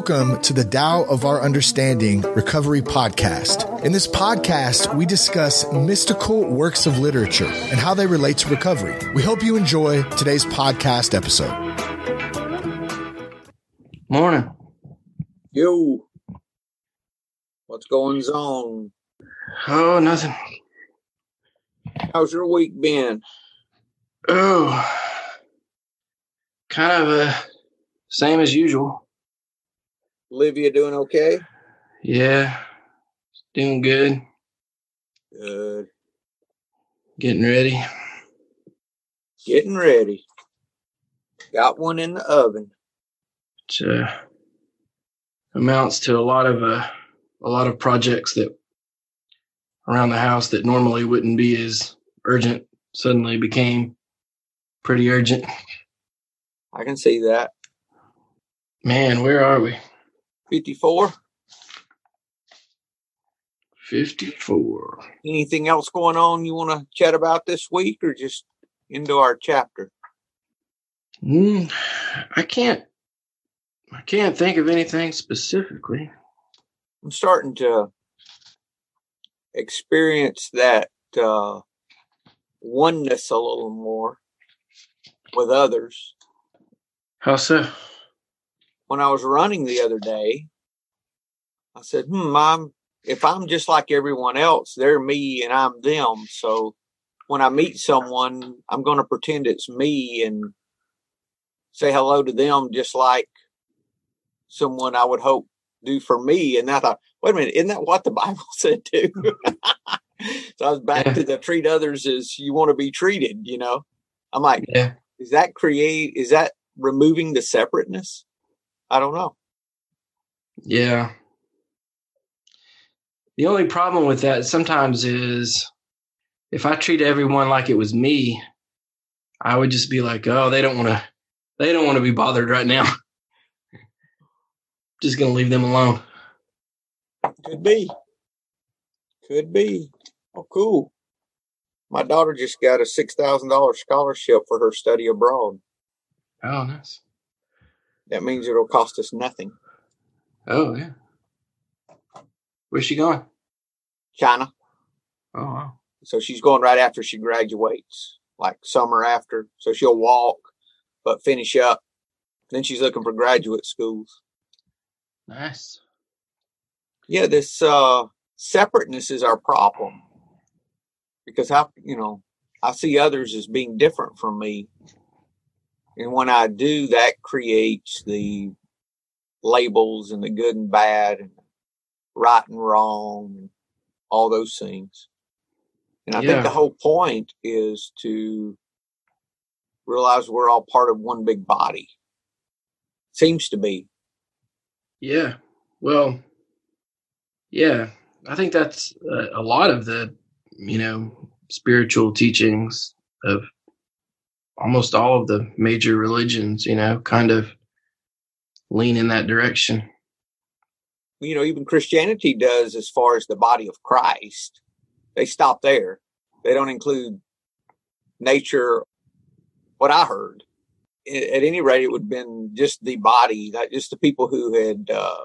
Welcome to the Tao of Our Understanding Recovery Podcast. In this podcast, we discuss mystical works of literature and how they relate to recovery. We hope you enjoy today's podcast episode. Morning. Yo, what's going on? Oh, nothing. How's your week been? Oh, kind of uh, same as usual. Olivia doing okay? Yeah, doing good. Good. Getting ready. Getting ready. Got one in the oven. Which uh, amounts to a lot of uh, a lot of projects that around the house that normally wouldn't be as urgent suddenly became pretty urgent. I can see that. Man, where are we? 54. 54. Anything else going on you want to chat about this week or just into our chapter? Mm, I can't I can't think of anything specifically. I'm starting to experience that uh, oneness a little more with others. How so? When I was running the other day, I said, hmm, I'm, if I'm just like everyone else, they're me and I'm them. So when I meet someone, I'm going to pretend it's me and say hello to them just like someone I would hope do for me. And I thought, wait a minute, isn't that what the Bible said too? so I was back Yeah. to the treat others as you want to be treated, you know? I'm like, Yeah. is that create, is that removing the separateness? I don't know. Yeah. The only problem with that sometimes is if I treat everyone like it was me, I would just be like, "Oh, they don't want to they don't want to be bothered right now." just going to leave them alone. Could be. Could be. Oh, cool. My daughter just got a $6,000 scholarship for her study abroad. Oh, nice. That means it'll cost us nothing. Oh, yeah. Where's she going? China. Oh, wow. So she's going right after she graduates, like summer after. So she'll walk, but finish up. Then she's looking for graduate schools. Nice. Yeah, this uh, separateness is our problem because how you know I see others as being different from me, and when I do, that creates the labels and the good and bad and right and wrong and all those things. And I Yeah. think the whole point is to realize we're all part of one big body. Seems to be. Yeah. Well, yeah, I think that's a, a lot of the, you know, spiritual teachings of almost all of the major religions, you know, kind of lean in that direction. you know, even Christianity does as far as the body of Christ. They stop there. They don't include nature. What I heard, at any rate, it would have been just the body, not just the people who had uh,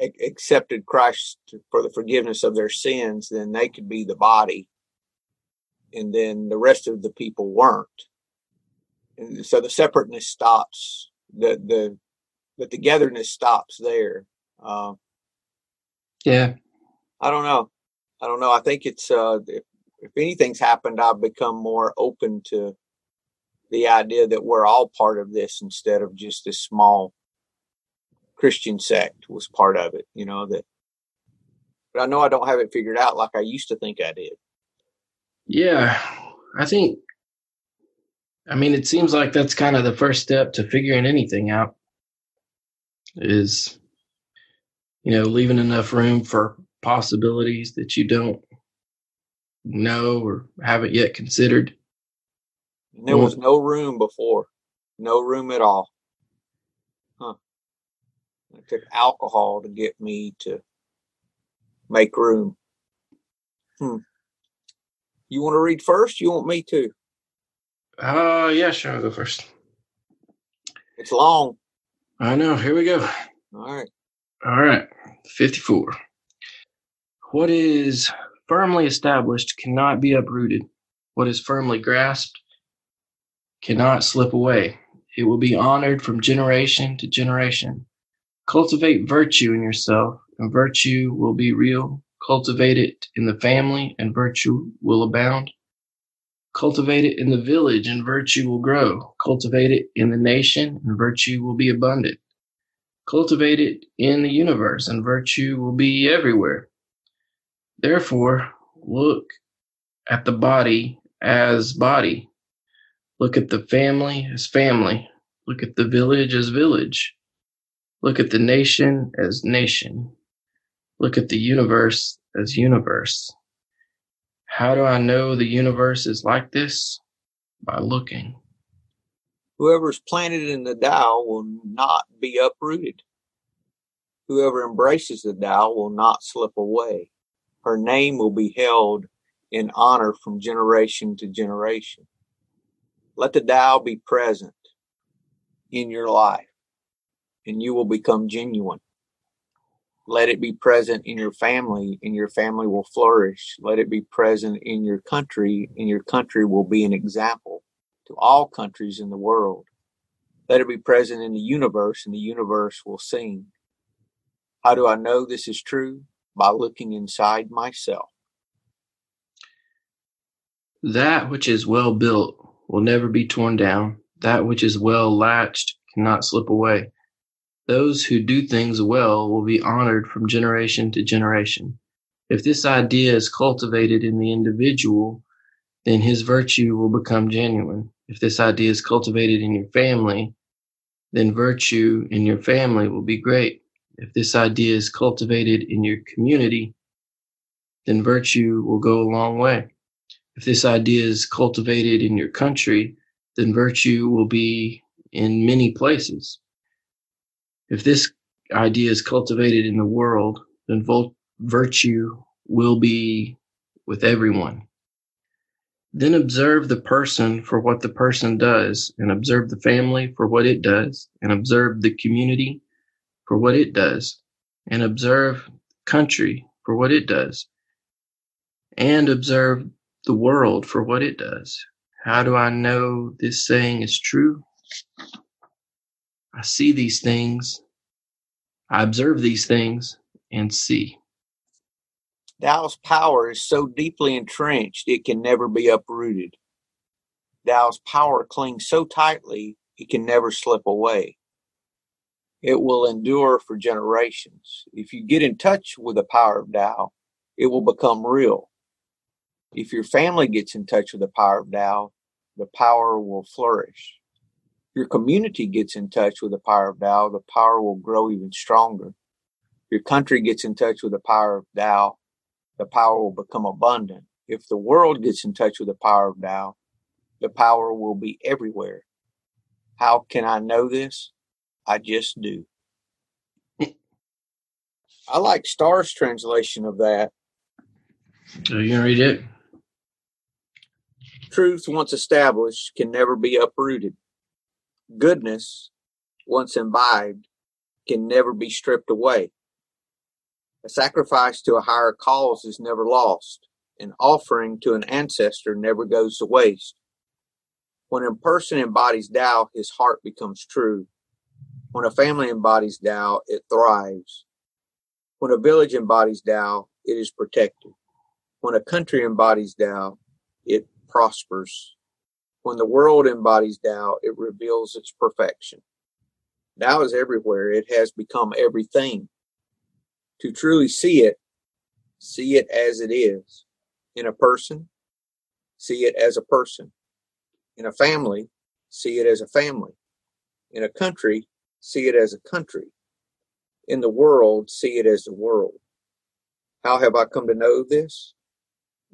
ac- accepted Christ for the forgiveness of their sins. Then they could be the body, and then the rest of the people weren't. And so the separateness stops. The the the togetherness stops there. Uh, Yeah. I don't know. I don't know. I think it's uh, if, if anything's happened, I've become more open to the idea that we're all part of this instead of just this small Christian sect was part of it. You know that. But I know I don't have it figured out like I used to think I did. Yeah. I think, I mean, it seems like that's kind of the first step to figuring anything out is, you know, leaving enough room for possibilities that you don't know or haven't yet considered. And there was no room before, no room at all. Huh. It took alcohol to get me to make room. Hmm. You want to read first? You want me to? Uh, yeah, sure. I'll go first. It's long. I know. Here we go. All right. All right. 54. What is firmly established cannot be uprooted. What is firmly grasped cannot slip away. It will be honored from generation to generation. Cultivate virtue in yourself, and virtue will be real. Cultivate it in the family, and virtue will abound. Cultivate it in the village, and virtue will grow. Cultivate it in the nation, and virtue will be abundant. Cultivate it in the universe, and virtue will be everywhere. Therefore, look at the body as body. Look at the family as family. Look at the village as village. Look at the nation as nation. Look at the universe as universe. How do I know the universe is like this? By looking. Whoever is planted in the Tao will not be uprooted. Whoever embraces the Tao will not slip away. Her name will be held in honor from generation to generation. Let the Tao be present in your life and you will become genuine. Let it be present in your family and your family will flourish. Let it be present in your country and your country will be an example to all countries in the world. Let it be present in the universe and the universe will sing. How do I know this is true? By looking inside myself. That which is well built will never be torn down. That which is well latched cannot slip away. Those who do things well will be honored from generation to generation. If this idea is cultivated in the individual, then his virtue will become genuine. If this idea is cultivated in your family, then virtue in your family will be great. If this idea is cultivated in your community, then virtue will go a long way. If this idea is cultivated in your country, then virtue will be in many places. If this idea is cultivated in the world, then virtue will be with everyone. Then observe the person for what the person does, and observe the family for what it does, and observe the community for what it does, and observe country for what it does, and observe the world for what it does. How do I know this saying is true? I see these things, I observe these things, and see. Tao's power is so deeply entrenched it can never be uprooted. Tao's power clings so tightly it can never slip away. It will endure for generations. If you get in touch with the power of Tao, it will become real. If your family gets in touch with the power of Tao, the power will flourish your community gets in touch with the power of Tao, the power will grow even stronger. Your country gets in touch with the power of Tao, the power will become abundant. If the world gets in touch with the power of Tao, the power will be everywhere. How can I know this? I just do. I like Star's translation of that. Are you gonna read it? Truth once established can never be uprooted goodness, once imbibed, can never be stripped away. A sacrifice to a higher cause is never lost. An offering to an ancestor never goes to waste. When a person embodies Tao, his heart becomes true. When a family embodies Tao, it thrives. When a village embodies Tao, it is protected. When a country embodies Tao, it prospers. When the world embodies Tao, it reveals its perfection. Tao is everywhere. It has become everything. To truly see it, see it as it is. In a person, see it as a person. In a family, see it as a family. In a country, see it as a country. In the world, see it as the world. How have I come to know this?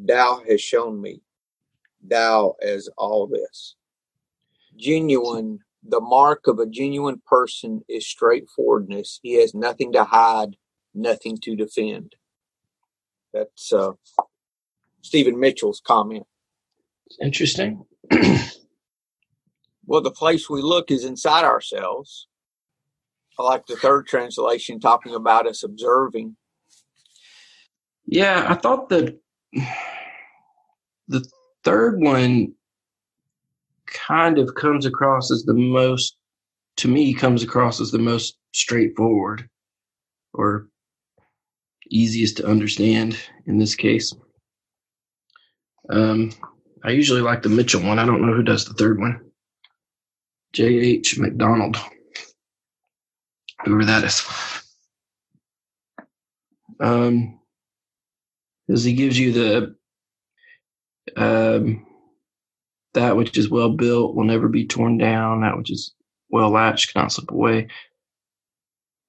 Tao has shown me. Tao as all this. Genuine, the mark of a genuine person is straightforwardness. He has nothing to hide, nothing to defend. That's uh, Stephen Mitchell's comment. Interesting. well, the place we look is inside ourselves. I like the third translation talking about us observing. Yeah, I thought that the third one kind of comes across as the most, to me, comes across as the most straightforward or easiest to understand in this case. Um, I usually like the Mitchell one. I don't know who does the third one. J.H. McDonald. Whoever that is. Um, because he gives you the um, that which is well built will never be torn down. That which is well latched cannot slip away.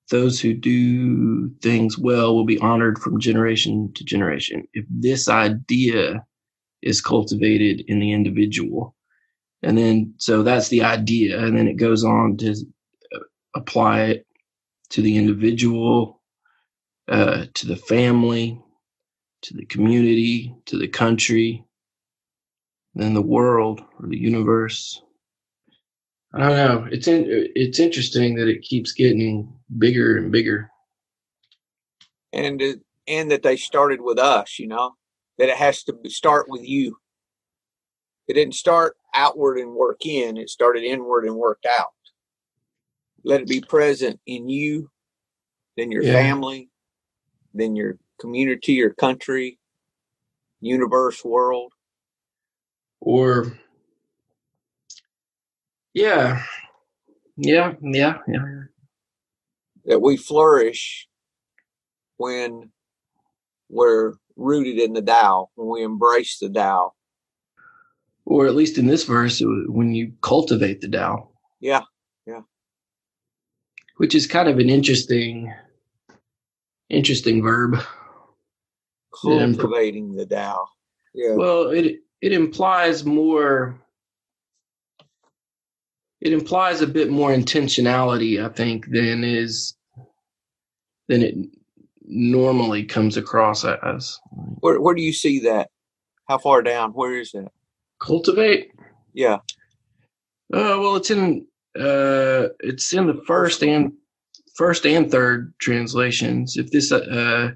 Those who do things well will be honored from generation to generation. If this idea is cultivated in the individual, and then so that's the idea, and then it goes on to apply it to the individual, uh, to the family, to the community, to the country, then the world or the universe. I don't know. It's in, it's interesting that it keeps getting bigger and bigger. And it, and that they started with us, you know, that it has to start with you. It didn't start outward and work in, it started inward and worked out. Let it be present in you, then your yeah. family, then your community, your country, universe, world or yeah yeah yeah yeah that we flourish when we're rooted in the Tao, when we embrace the Tao. Or at least in this verse, uh, when you cultivate the Tao. Yeah, yeah. Which is kind of an interesting, interesting verb. Cultivating the Tao. Yeah. Well, it it implies more it implies a bit more intentionality i think than is than it normally comes across as. Where, where do you see that? How far down? Where is that? Cultivate? Yeah. Uh, well it's in uh it's in the first and first and third translations. If this uh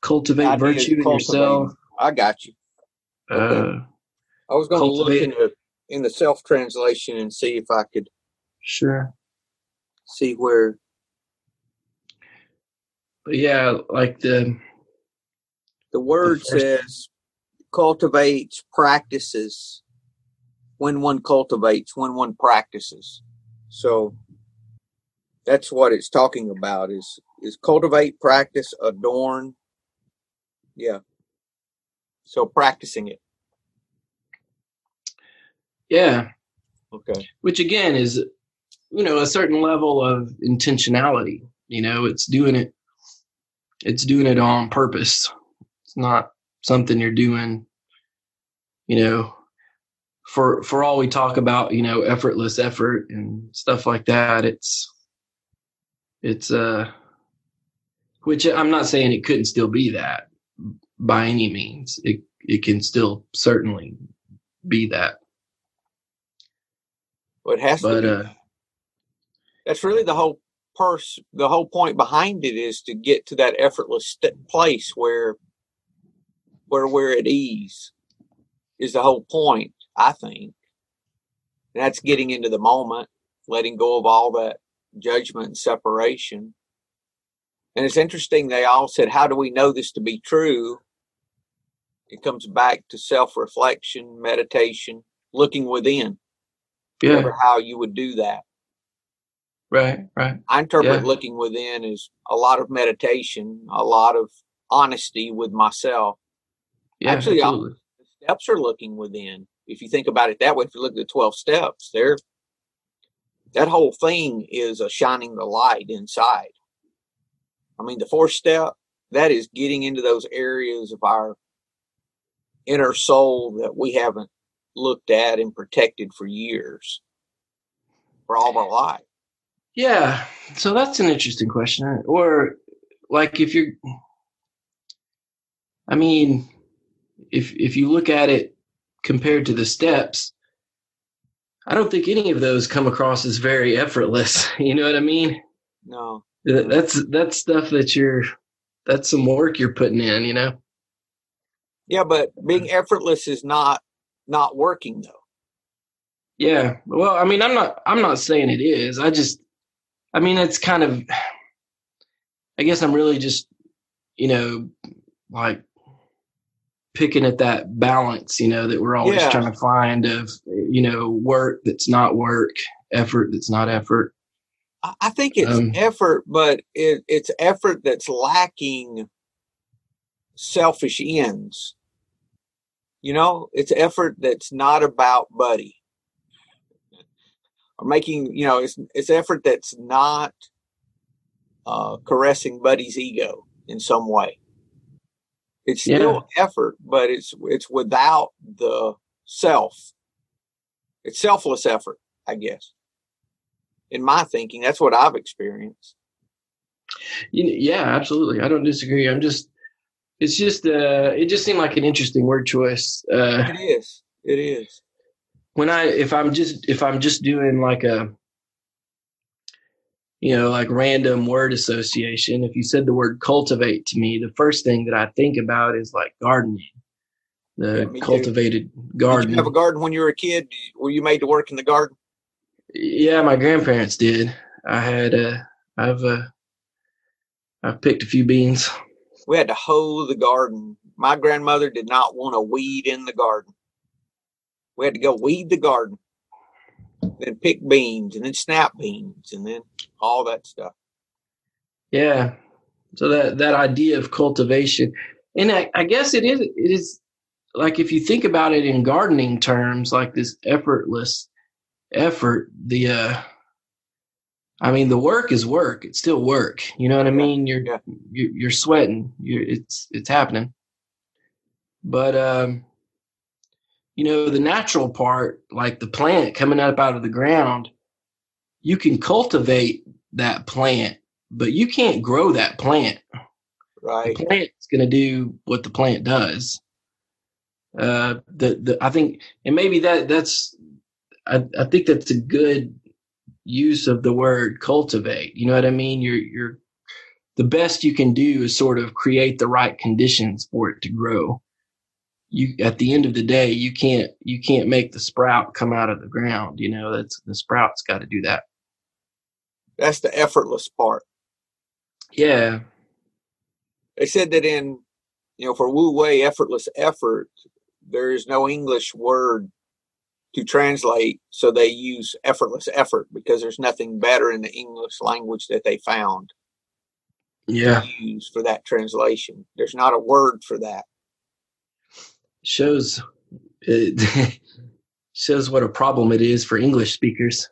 cultivate virtue in yourself. I got you uh, I was going to look in the in the self translation and see if I could sure see where. But yeah, like the the word the says cultivates practices when one cultivates when one practices. So that's what it's talking about is is cultivate, practice, adorn. Yeah. So practicing it. Yeah. Okay. Which again is, you know, a certain level of intentionality. You know, it's doing it. It's doing it on purpose. It's not something you're doing. You know, for for all we talk about, you know, effortless effort and stuff like that. It's it's uh, which I'm not saying it couldn't still be that by any means. It it can still certainly be that. Well, it has but, to be. Uh, That's really the whole purse. The whole point behind it is to get to that effortless st- place where, where we're at ease. Is the whole point, I think. And that's getting into the moment, letting go of all that judgment and separation. And it's interesting, they all said, How do we know this to be true? It comes back to self reflection, meditation, looking within. Yeah. how you would do that. Right, right. I interpret yeah. looking within as a lot of meditation, a lot of honesty with myself. Yeah, Actually, the steps are looking within. If you think about it that way, if you look at the 12 steps, there, that whole thing is a shining the light inside. I mean, the fourth step, that is getting into those areas of our inner soul that we haven't looked at and protected for years, for all of our life? Yeah, so that's an interesting question. Or, like, if you're, I mean, if if you look at it compared to the steps, I don't think any of those come across as very effortless. You know what I mean? No. That's that's stuff that you're that's some work you're putting in, you know. Yeah, but being effortless is not not working though. Yeah. Well, I mean, I'm not I'm not saying it is. I just I mean, it's kind of I guess I'm really just you know like picking at that balance, you know, that we're always Yeah. trying to find of you know, work that's not work, effort that's not effort. I think it's Um, effort, but it, it's effort that's lacking selfish ends. You know, it's effort that's not about Buddy or making. You know, it's it's effort that's not uh, caressing Buddy's ego in some way. It's still effort, but it's it's without the self. It's selfless effort, I guess. In my thinking, that's what I've experienced. Yeah, absolutely. I don't disagree. I'm just it's just uh it just seemed like an interesting word choice. Uh It is. It is. when I if I'm just if I'm just doing like a you know like random word association, if you said the word cultivate to me, the first thing that I think about is like gardening. The Yeah, me too. cultivated Did garden. you have a garden when you were a kid? Were you made to work in the garden? Yeah, my grandparents did. I had uh I've uh I've picked a few beans. We had to hoe the garden. My grandmother did not want to weed in the garden. We had to go weed the garden, then pick beans, and then snap beans, and then all that stuff. Yeah. So that that idea of cultivation, and I, I guess it is it is like if you think about it in gardening terms, like this effortless effort. The uh, I mean, the work is work. It's still work. You know what I mean? You're yeah. you're, sweating. You're, it's it's happening. But um, you know, the natural part, like the plant coming up out of the ground, you can cultivate that plant, but you can't grow that plant. Right. The plant's going to do what the plant does. Uh, the the I think, and maybe that that's, I I think that's a good use of the word cultivate. You know what I mean? You're you're the best you can do is sort of create the right conditions for it to grow. You at the end of the day, you can't you can't make the sprout come out of the ground. You know that's the sprout's got to do that. That's the effortless part. Yeah, They said that in, you know, for Wu Wei, effortless effort, there is no English word to translate. So they use effortless effort because there's nothing better in the English language that they found yeah. to use for that translation. There's not a word for that. shows it shows what a problem it is for English speakers.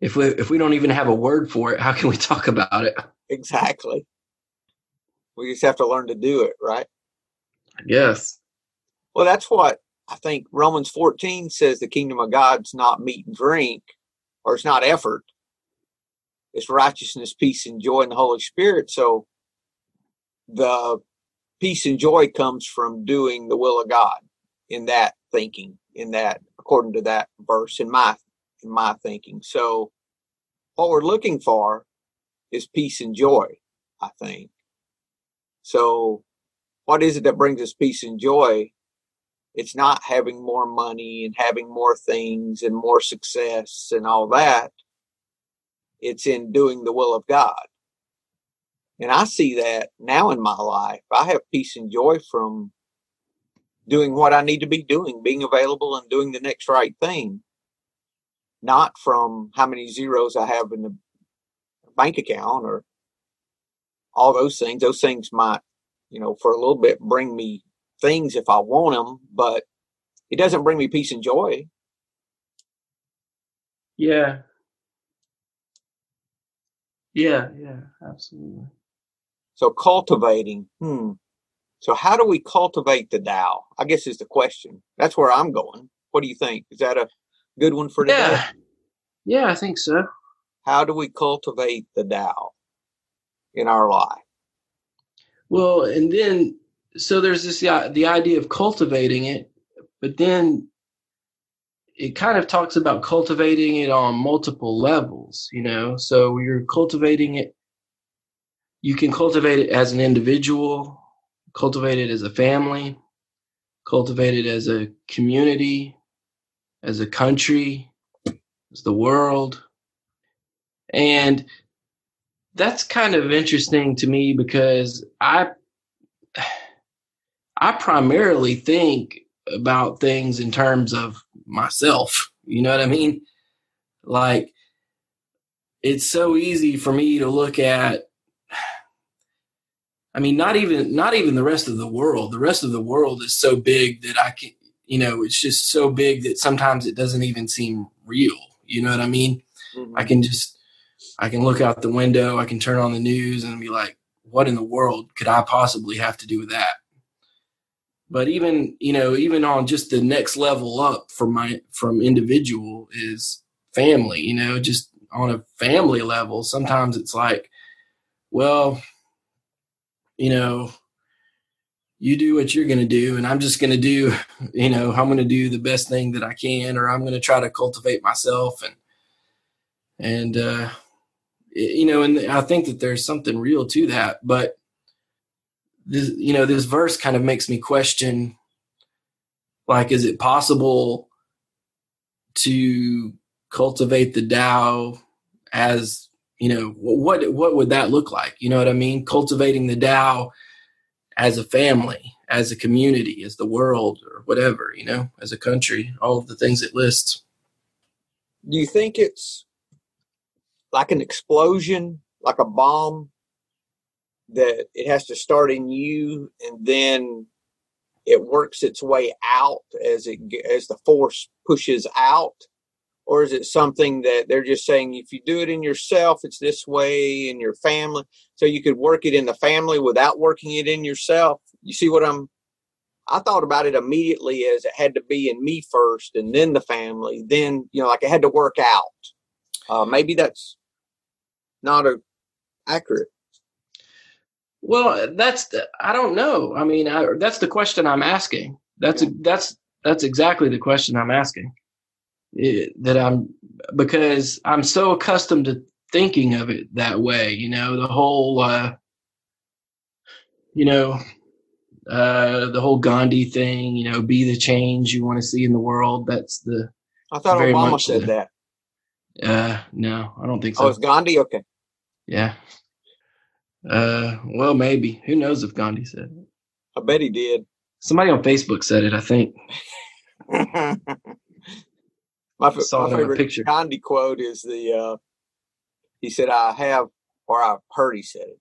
If we if we don't even have a word for it, how can we talk about it? Exactly. We just have to learn to do it, right? Yes. Well, that's what I think Romans 14 says the kingdom of God's not meat and drink, or it's not effort. It's righteousness, peace, and joy in the Holy Spirit. So the peace and joy comes from doing the will of God in that thinking, in that, according to that verse, in my in my thinking. So what we're looking for is peace and joy, I think. So what is it that brings us peace and joy? It's not having more money and having more things and more success and all that. It's in doing the will of God. And I see that now in my life. I have peace and joy from doing what I need to be doing, being available and doing the next right thing, not from how many zeros I have in the bank account or all those things. Those things might, you know, for a little bit bring me things if I want them, but it doesn't bring me peace and joy. Yeah. Yeah, yeah, absolutely. So cultivating, hmm. So how do we cultivate the Tao? I guess is the question. That's where I'm going. What do you think? Is that a good one for today? Yeah. Yeah, I think so. How do we cultivate the Tao in our life? Well, and then so there's this the, idea of cultivating it, but then it kind of talks about cultivating it on multiple levels, you know. So you're cultivating it. You can cultivate it as an individual, cultivate it as a family, cultivate it as a community, as a country, as the world. And that's kind of interesting to me because I I primarily think about things in terms of myself. You know what I mean? Like it's so easy for me to look at I mean not even not even the rest of the world. The rest of the world is so big that I can you know, it's just so big that sometimes it doesn't even seem real. You know what I mean? Mm-hmm. I can just I can look out the window, I can turn on the news and be like, what in the world could I possibly have to do with that? But even, you know, even on just the next level up from my from individual is family, you know, just on a family level, sometimes it's like, well, you know, you do what you're going to do and i'm just going to do you know i'm going to do the best thing that i can or i'm going to try to cultivate myself and and uh you know and i think that there's something real to that but this you know this verse kind of makes me question like is it possible to cultivate the Tao as you know what what would that look like? You know what i mean? Cultivating the Tao as a family, as a community, as the world, or whatever, you know, as a country, all of the things it lists. Do you think it's like an explosion, like a bomb, that it has to start in you and then it works its way out as it as the force pushes out? or is it something that they're just saying if you do it in yourself it's this way in your family so you could work it in the family without working it in yourself? You see what i'm i thought about it immediately as it had to be in me first and then the family then you know like it had to work out. Uh, maybe that's not a accurate well that's the, i don't know i mean I, that's the question i'm asking that's a, that's that's exactly the question i'm asking that I'm because I'm so accustomed to thinking of it that way. You know, the whole, uh, you know, uh, the whole Gandhi thing. You know, be the change you want to see in the world. That's the. I thought Obama said the, that. Uh, no, I don't think so. Oh, it's Gandhi. Okay. Yeah. Uh, well, maybe. Who knows if Gandhi said it? I bet he did. Somebody on Facebook said it. I think. My, my favorite picture. Gandhi quote is the uh, he said, "I have, or I've heard he said it.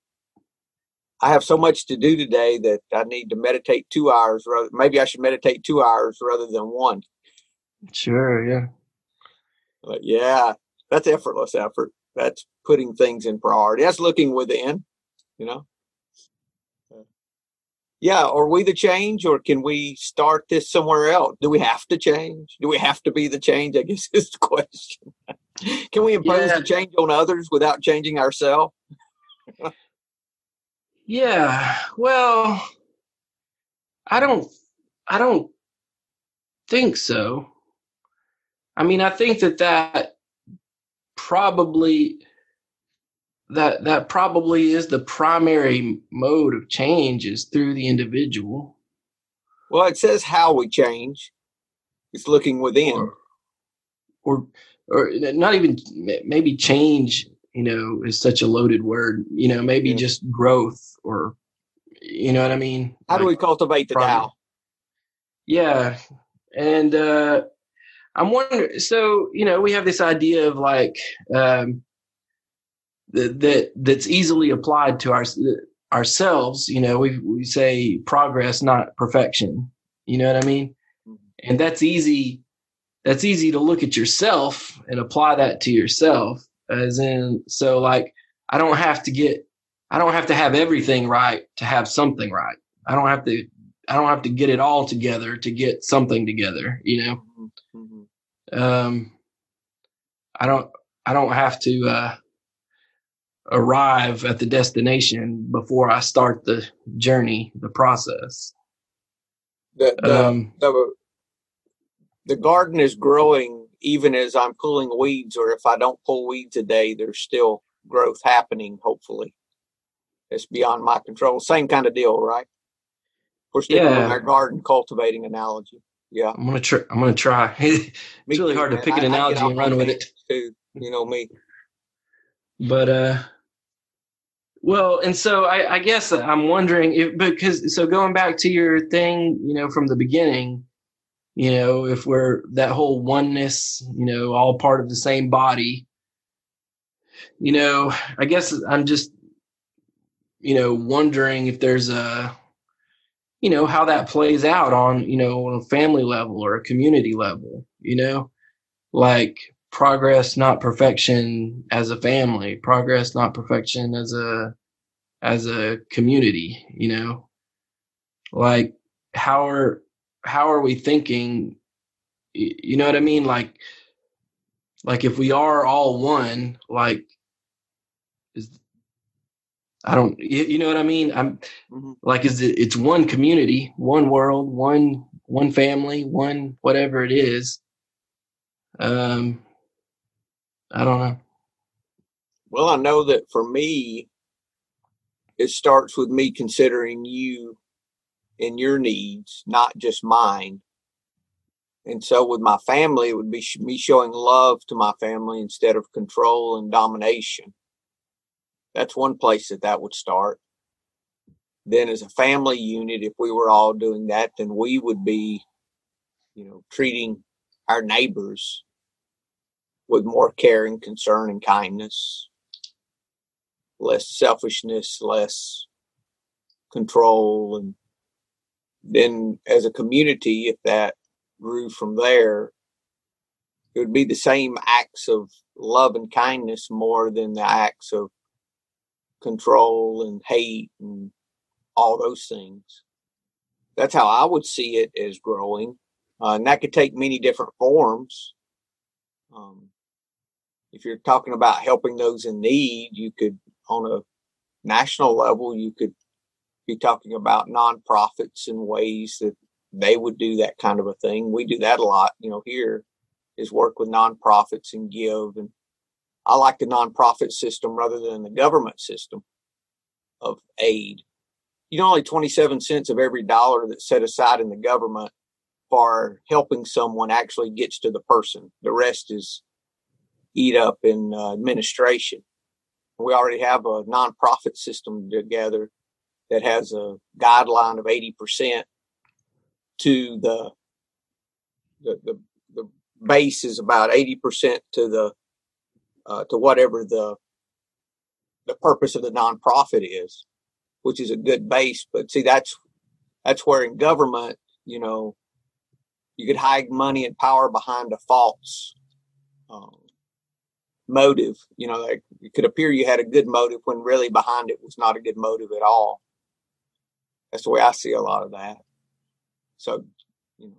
I have so much to do today that I need to meditate two hours. Rather, maybe I should meditate two hours rather than one." Sure. Yeah. But yeah, that's effortless effort. That's putting things in priority. That's looking within. You know yeah, are we the change or can we start this somewhere else? Do we have to change? Do we have to be the change? I guess is the question. can we impose yeah. the change on others without changing ourselves? yeah. Well, I don't I don't think so. I mean, I think that that probably that that probably is the primary mode of change is through the individual. Well, it says how we change. It's looking within. Or, or, or not even maybe change, you know, is such a loaded word. You know, maybe yeah. just growth or, you know what I mean? How like, do we cultivate the Tao? Yeah. And, uh, I'm wondering, so, you know, we have this idea of like, um, that, that's easily applied to our ourselves. You know, we we say progress, not perfection. You know what I mean? Mm-hmm. And that's easy. That's easy to look at yourself and apply that to yourself. As in, so like, I don't have to get, I don't have to have everything right to have something right. I don't have to, I don't have to get it all together to get something together. You know, mm-hmm. um, I don't, I don't have to. uh arrive at the destination before I start the journey, the process. The, the, um, the, the garden is growing even as I'm pulling weeds, or if I don't pull weeds a day, there's still growth happening, hopefully. It's beyond my control. Same kind of deal, right? We're sticking yeah. with our garden cultivating analogy. Yeah. I'm gonna try I'm gonna try. it's really too, hard man. to pick an I, analogy I and run with it. Too, you know me. But uh well, and so I, I guess I'm wondering if because so going back to your thing, you know, from the beginning, you know, if we're that whole oneness, you know, all part of the same body, you know, I guess I'm just, you know, wondering if there's a, you know, how that plays out on, you know, on a family level or a community level, you know, like progress, not perfection as a family, progress, not perfection as a, as a community, you know, like how are, how are we thinking? You know what I mean? Like, like if we are all one, like, is I don't, you know what I mean? I'm mm-hmm. like, is it? It's one community, one world, one one family, one whatever it is. Um, I don't know. Well, I know that for me, it starts with me considering you and your needs, not just mine. And so with my family, it would be me showing love to my family instead of control and domination. That's one place that that would start. Then as a family unit, if we were all doing that, then we would be, you know, treating our neighbors with more care and concern and kindness, less selfishness, less control and then as a community, if that grew from there, it would be the same acts of love and kindness more than the acts of control and hate and all those things. That's how I would see it as growing. Uh, and that could take many different forms. Um, if you're talking about helping those in need, you could, on a national level, you could be talking about nonprofits and ways that they would do that kind of a thing. We do that a lot, you know, here is work with nonprofits and give. And I like the nonprofit system rather than the government system of aid. You know, only 27 cents of every dollar that's set aside in the government for helping someone actually gets to the person. The rest is eat up in uh, administration. We already have a nonprofit system together that has a guideline of 80% to the, the, the, the base is about 80% to the, uh, to whatever the, the purpose of the nonprofit is, which is a good base. But see, that's, that's where in government, you know, you could hide money and power behind a false um, motive. You know, like it could appear you had a good motive when really behind it was not a good motive at all. That's the way I see a lot of that. So, you know,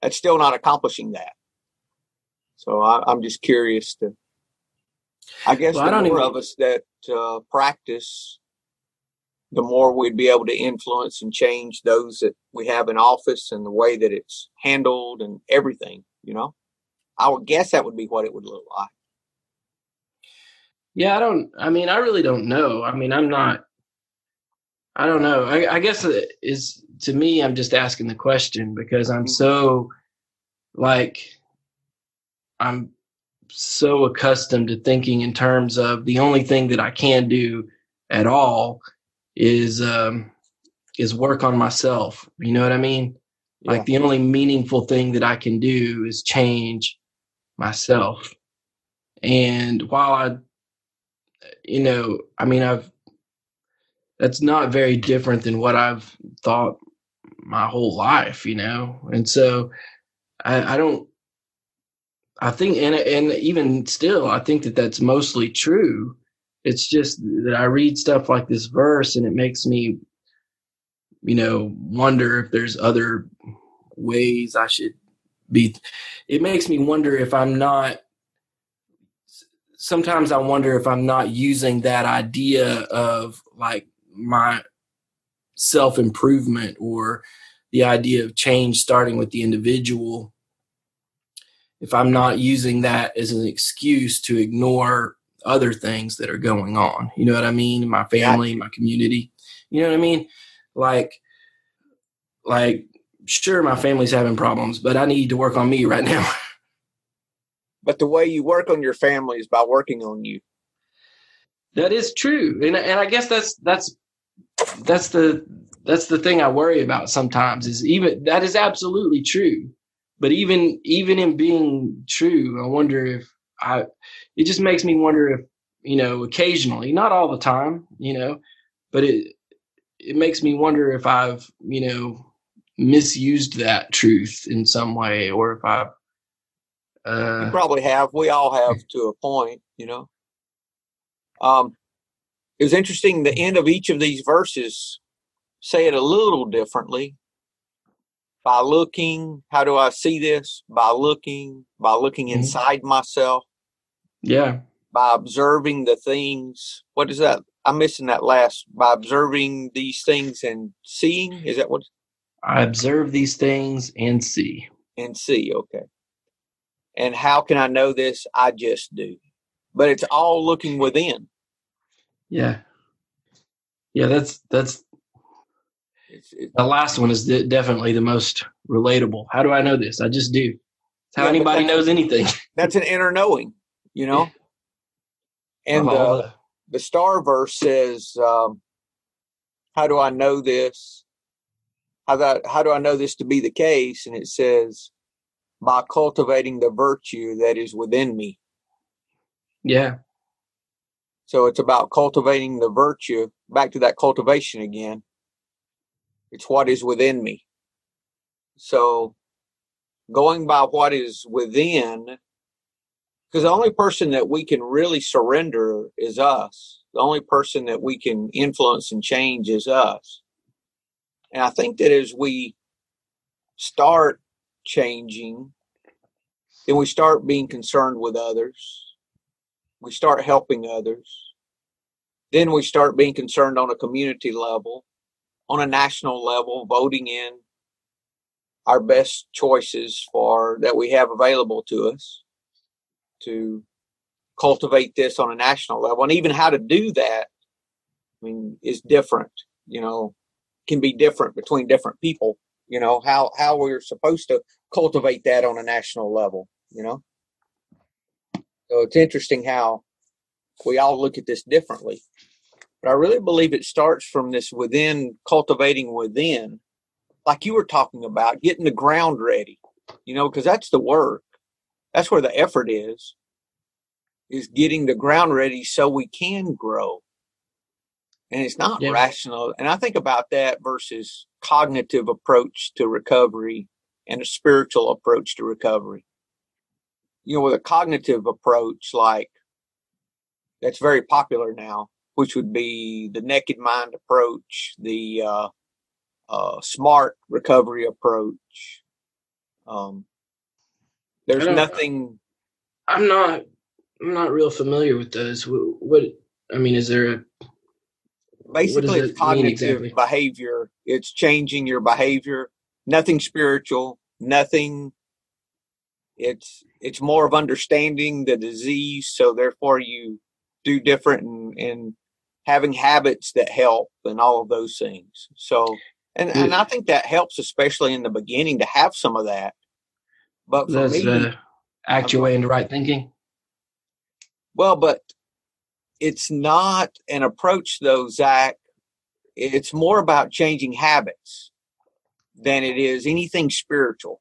that's still not accomplishing that. So I, am just curious to. I guess well, the I more even... of us that uh, practice, the more we'd be able to influence and change those that we have in office and the way that it's handled and everything. You know, I would guess that would be what it would look like. Yeah, I don't. I mean, I really don't know. I mean, I'm not I don't know. I, I guess it is to me. I'm just asking the question because I'm mm-hmm. so like I'm so accustomed to thinking in terms of the only thing that I can do at all is um is work on myself. You know what I mean? Yeah. Like the only meaningful thing that I can do is change myself. And while I you know, I mean I've that's not very different than what I've thought my whole life, you know? And so I, I don't, I think, and, and even still, I think that that's mostly true. It's just that I read stuff like this verse and it makes me, you know, wonder if there's other ways I should be. It makes me wonder if I'm not sometimes I wonder if I'm not using that idea of like my self improvement or the idea of change starting with the individual if I'm not using that as an excuse to ignore other things that are going on. You know what I mean? My family, my community. You know what I mean? Like, like, sure, my family's having problems, but I need to work on me right now. but the way you work on your family is by working on you. That is true, and and I guess that's that's that's the that's the thing I worry about sometimes. Is even that is absolutely true, but even even in being true, I wonder if I. It just makes me wonder if you know occasionally, not all the time, you know, but it it makes me wonder if I've you know misused that truth in some way, or if I've uh, you probably have. We all have to a point, you know. Um, it was interesting. The end of each of these verses say it a little differently. By looking, how do I see this? By looking, by looking mm-hmm. inside myself. Yeah. By observing the things. What is that? I'm missing that last. By observing these things and seeing. Is that what? I observe these things and see. And see. Okay. And how can I know this? I just do. But it's all looking within. Yeah. Yeah, that's that's it's, it's, the last one is definitely the most relatable. How do I know this? I just do. It's how yeah, anybody knows anything. That's an inner knowing, you know. Yeah. And uh, the Star verse says, um, "How do I know this? How that? How do I know this to be the case?" And it says, by cultivating the virtue that is within me. Yeah. So it's about cultivating the virtue. Back to that cultivation again. It's what is within me. So going by what is within, because the only person that we can really surrender is us. The only person that we can influence and change is us. And I think that as we start changing, then we start being concerned with others. We start helping others. Then we start being concerned on a community level, on a national level, voting in our best choices for that we have available to us to cultivate this on a national level. And even how to do that, I mean, is different, you know, can be different between different people you know how how we're supposed to cultivate that on a national level you know? So it's interesting how we all look at this differently. But i really believe it starts from this within cultivating within like you were talking about getting the ground ready you know because that's the work. That's where the effort is is getting the ground ready so we can grow and it's not yeah. rational. And I think about that versus cognitive approach to recovery and a spiritual approach to recovery. You know, with a cognitive approach, like that's very popular now, which would be the naked mind approach, the uh, uh, smart recovery approach. Um, there's nothing. I'm not. I'm not real familiar with those. What, what I mean, is there a basically it's cognitive exactly? behavior. It's changing your behavior. Nothing spiritual nothing. It's it's more of understanding the disease so therefore you do different and, and having habits that help and all of those things. So and, and i think that helps especially in the beginning to have some of that. But for That's, me uh, act your way into right thinking? Well but it's not an approach though, Zach. It's more about changing habits than it is anything spiritual.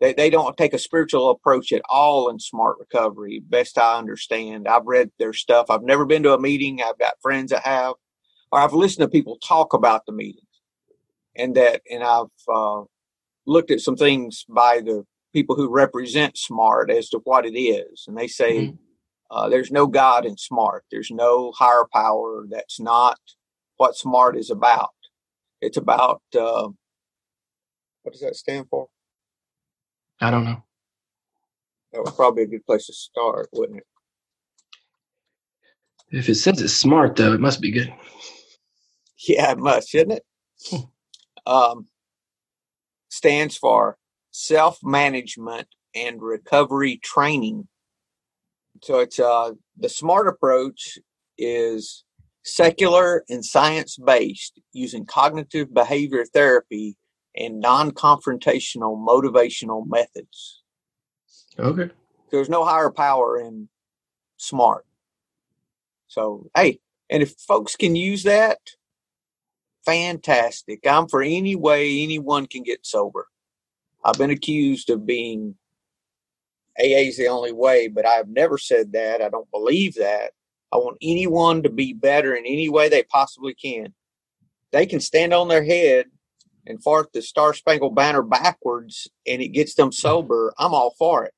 They, they don't take a spiritual approach at all in smart recovery, best I understand. I've read their stuff. I've never been to a meeting. I've got friends that have, or I've listened to people talk about the meetings and that, and I've uh, looked at some things by the people who represent smart as to what it is. And they say, mm-hmm uh, there's no God in smart. There's no higher power. That's not what smart is about. It's about uh, what does that stand for? I don't know. That would probably be a good place to start, wouldn't it? If it says it's smart, though, it must be good. Yeah, it must, shouldn't it? Um, stands for self management and recovery training. So it's uh, the SMART approach is secular and science based using cognitive behavior therapy and non confrontational motivational methods. Okay. There's no higher power in SMART. So, hey, and if folks can use that, fantastic. I'm for any way anyone can get sober. I've been accused of being AA is the only way, but I've never said that. I don't believe that. I want anyone to be better in any way they possibly can. They can stand on their head and fart the Star Spangled Banner backwards and it gets them sober. I'm all for it.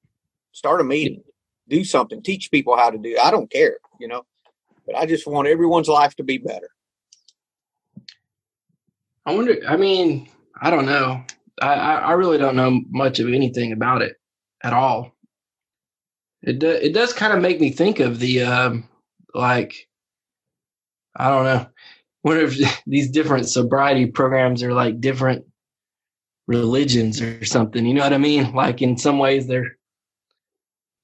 Start a meeting, do something, teach people how to do. It. I don't care, you know, but I just want everyone's life to be better. I wonder. I mean, I don't know. I, I really don't know much of anything about it at all. It do, it does kind of make me think of the um, like I don't know. Wonder if these different sobriety programs are like different religions or something. You know what I mean? Like in some ways they're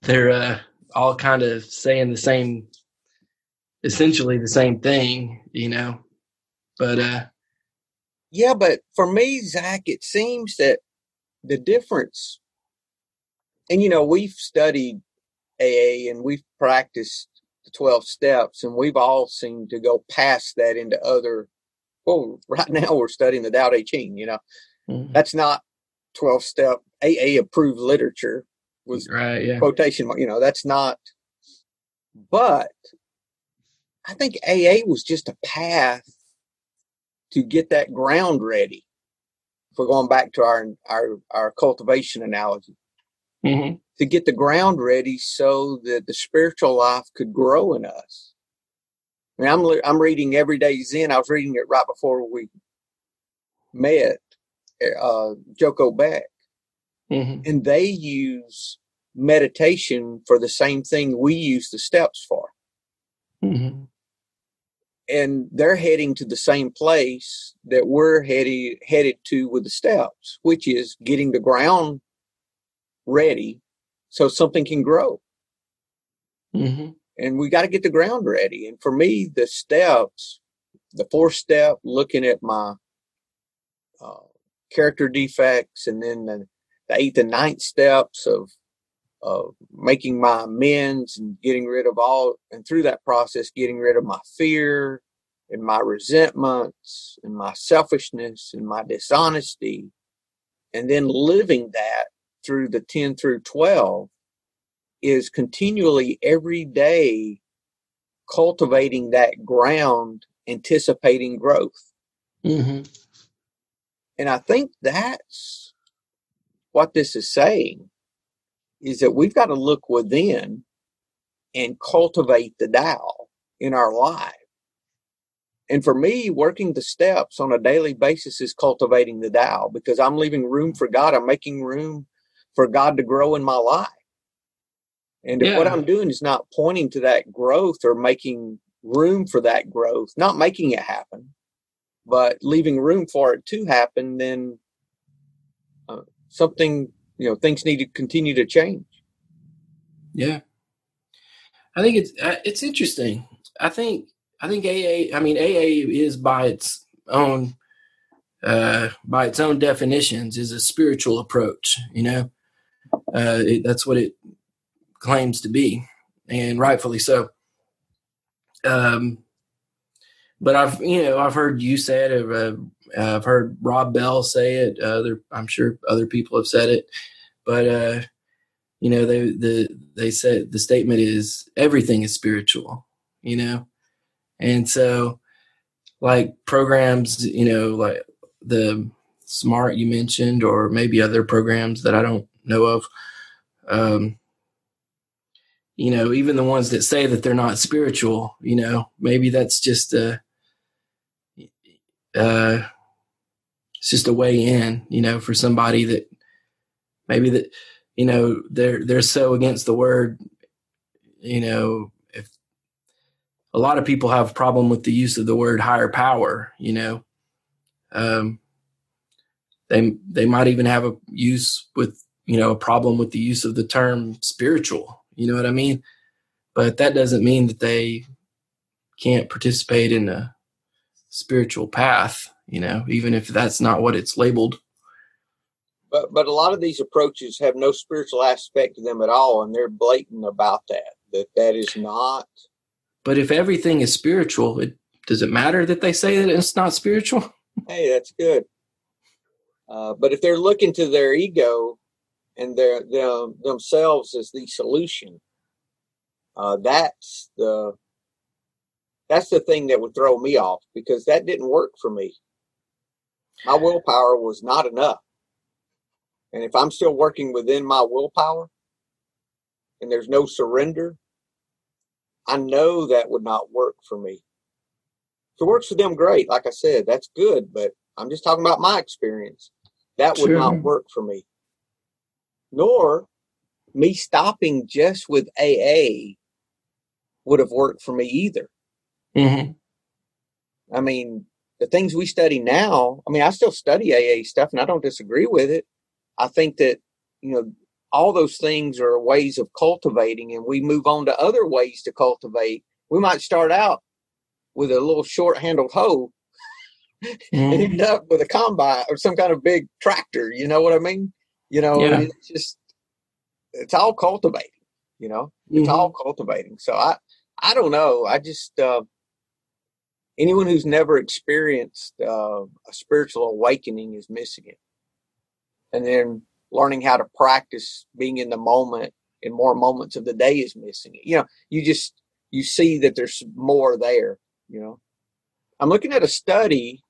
they're uh, all kind of saying the same, essentially the same thing. You know, but uh, yeah, but for me, Zach, it seems that the difference, and you know, we've studied AA and we've practiced the 12 steps and we've all seemed to go past that into other, well, right now we're studying the Tao Te Ching, you know, mm-hmm. that's not 12 step AA approved literature was right, yeah. quotation, you know, that's not, but I think AA was just a path to get that ground ready. If we're going back to our, our, our cultivation analogy. Mm-hmm to get the ground ready so that the spiritual life could grow in us. I mean, I'm I'm reading Everyday Zen. I was reading it right before we met, uh, Joko Beck, mm-hmm. and they use meditation for the same thing we use the steps for. Mm-hmm. And they're heading to the same place that we're headed headed to with the steps, which is getting the ground ready so something can grow. Mm-hmm. And we got to get the ground ready. And for me, the steps, the fourth step, looking at my uh, character defects, and then the, the eighth and ninth steps of of making my amends and getting rid of all, and through that process, getting rid of my fear and my resentments and my selfishness and my dishonesty, and then living that through the 10 through 12 is continually every day cultivating that ground, anticipating growth. Mm-hmm. And I think that's what this is saying is that we've got to look within and cultivate the Tao in our life. And for me, working the steps on a daily basis is cultivating the Tao because I'm leaving room for God. I'm making room for God to grow in my life. And if yeah. what I'm doing is not pointing to that growth or making room for that growth, not making it happen, but leaving room for it to happen, then uh, something, you know, things need to continue to change. Yeah. I think it's, uh, it's interesting. I think, I think AA, I mean, AA is by its own, uh, by its own definitions is a spiritual approach, you know? Uh, it, that's what it claims to be, and rightfully so. Um, but I've you know I've heard you say it. Uh, I've heard Rob Bell say it. Other I'm sure other people have said it, but uh, you know they the they said the statement is everything is spiritual. You know, and so like programs, you know, like the smart you mentioned, or maybe other programs that I don't know of. Um, you know, even the ones that say that they're not spiritual, you know, maybe that's just a, uh, it's just a way in, you know, for somebody that maybe that, you know, they're, they're so against the word, you know, if a lot of people have a problem with the use of the word higher power, you know, um, they, they might even have a use with you know, a problem with the use of the term spiritual. You know what I mean? But that doesn't mean that they can't participate in a spiritual path, you know, even if that's not what it's labeled. But but a lot of these approaches have no spiritual aspect to them at all, and they're blatant about that. That that is not. But if everything is spiritual, it does it matter that they say that it's not spiritual? Hey, that's good. Uh, but if they're looking to their ego and their them, themselves as the solution, uh, that's the that's the thing that would throw me off because that didn't work for me. My willpower was not enough. And if I'm still working within my willpower and there's no surrender, I know that would not work for me. If it works for them, great. Like I said, that's good, but I'm just talking about my experience. That would sure. not work for me. Nor me stopping just with AA would have worked for me either. Mm-hmm. I mean, the things we study now, I mean, I still study AA stuff and I don't disagree with it. I think that, you know, all those things are ways of cultivating and we move on to other ways to cultivate. We might start out with a little short handled hoe mm-hmm. and end up with a combine or some kind of big tractor. You know what I mean? You know, yeah. it's just, it's all cultivating, you know, it's mm-hmm. all cultivating. So I, I don't know. I just, uh, anyone who's never experienced uh, a spiritual awakening is missing it. And then learning how to practice being in the moment in more moments of the day is missing it. You know, you just you see that there's more there. You know, I'm looking at a study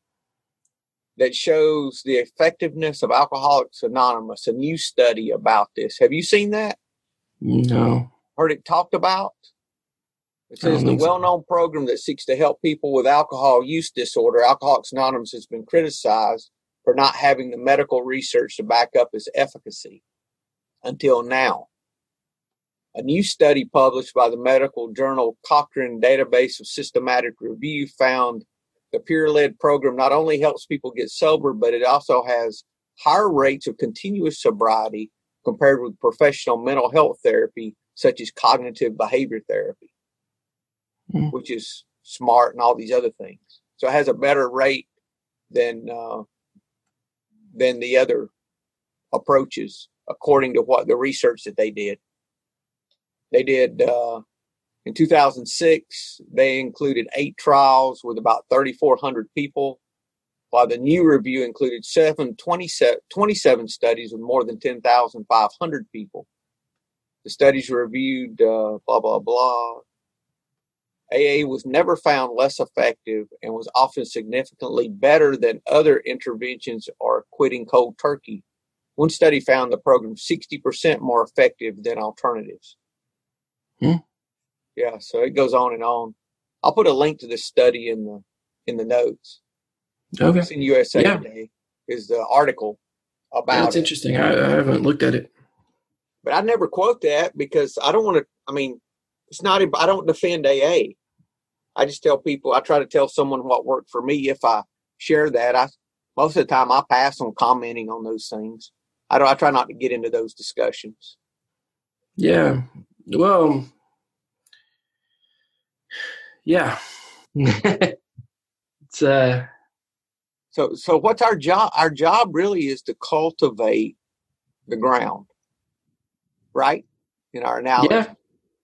that shows the effectiveness of Alcoholics Anonymous. A new study about this. Have you seen that? No. Heard it talked about? It says the well known so. program that seeks to help people with alcohol use disorder, Alcoholics Anonymous, has been criticized for not having the medical research to back up its efficacy until now. A new study published by the medical journal Cochrane Database of Systematic Review found the peer led program not only helps people get sober, but it also has higher rates of continuous sobriety compared with professional mental health therapy, such as cognitive behavior therapy mm. which is smart and all these other things. So it has a better rate than uh, than the other approaches, according to what the research that they did. They did uh, in 2006. They included eight trials with about 3,400 people, while the new review included seven, 27, 27 studies with more than 10,500 people. The studies reviewed uh, blah blah blah AA was never found less effective and was often significantly better than other interventions or quitting cold turkey. One study found the program 60% more effective than alternatives. Hmm. Yeah, so it goes on and on. I'll put a link to this study in the in the notes. Okay. It's in USA yeah. Today is the article about. Yeah, that's it. interesting. I, I haven't looked at it, but I never quote that because I don't want to. I mean, it's not. I don't defend AA. I just tell people, I try to tell someone what worked for me. If I share that, I most of the time I pass on commenting on those things. I don't. I try not to get into those discussions. Yeah. Well. Yeah. it's uh. So so what's our job? Our job really is to cultivate the ground, right? In our analogy, yeah.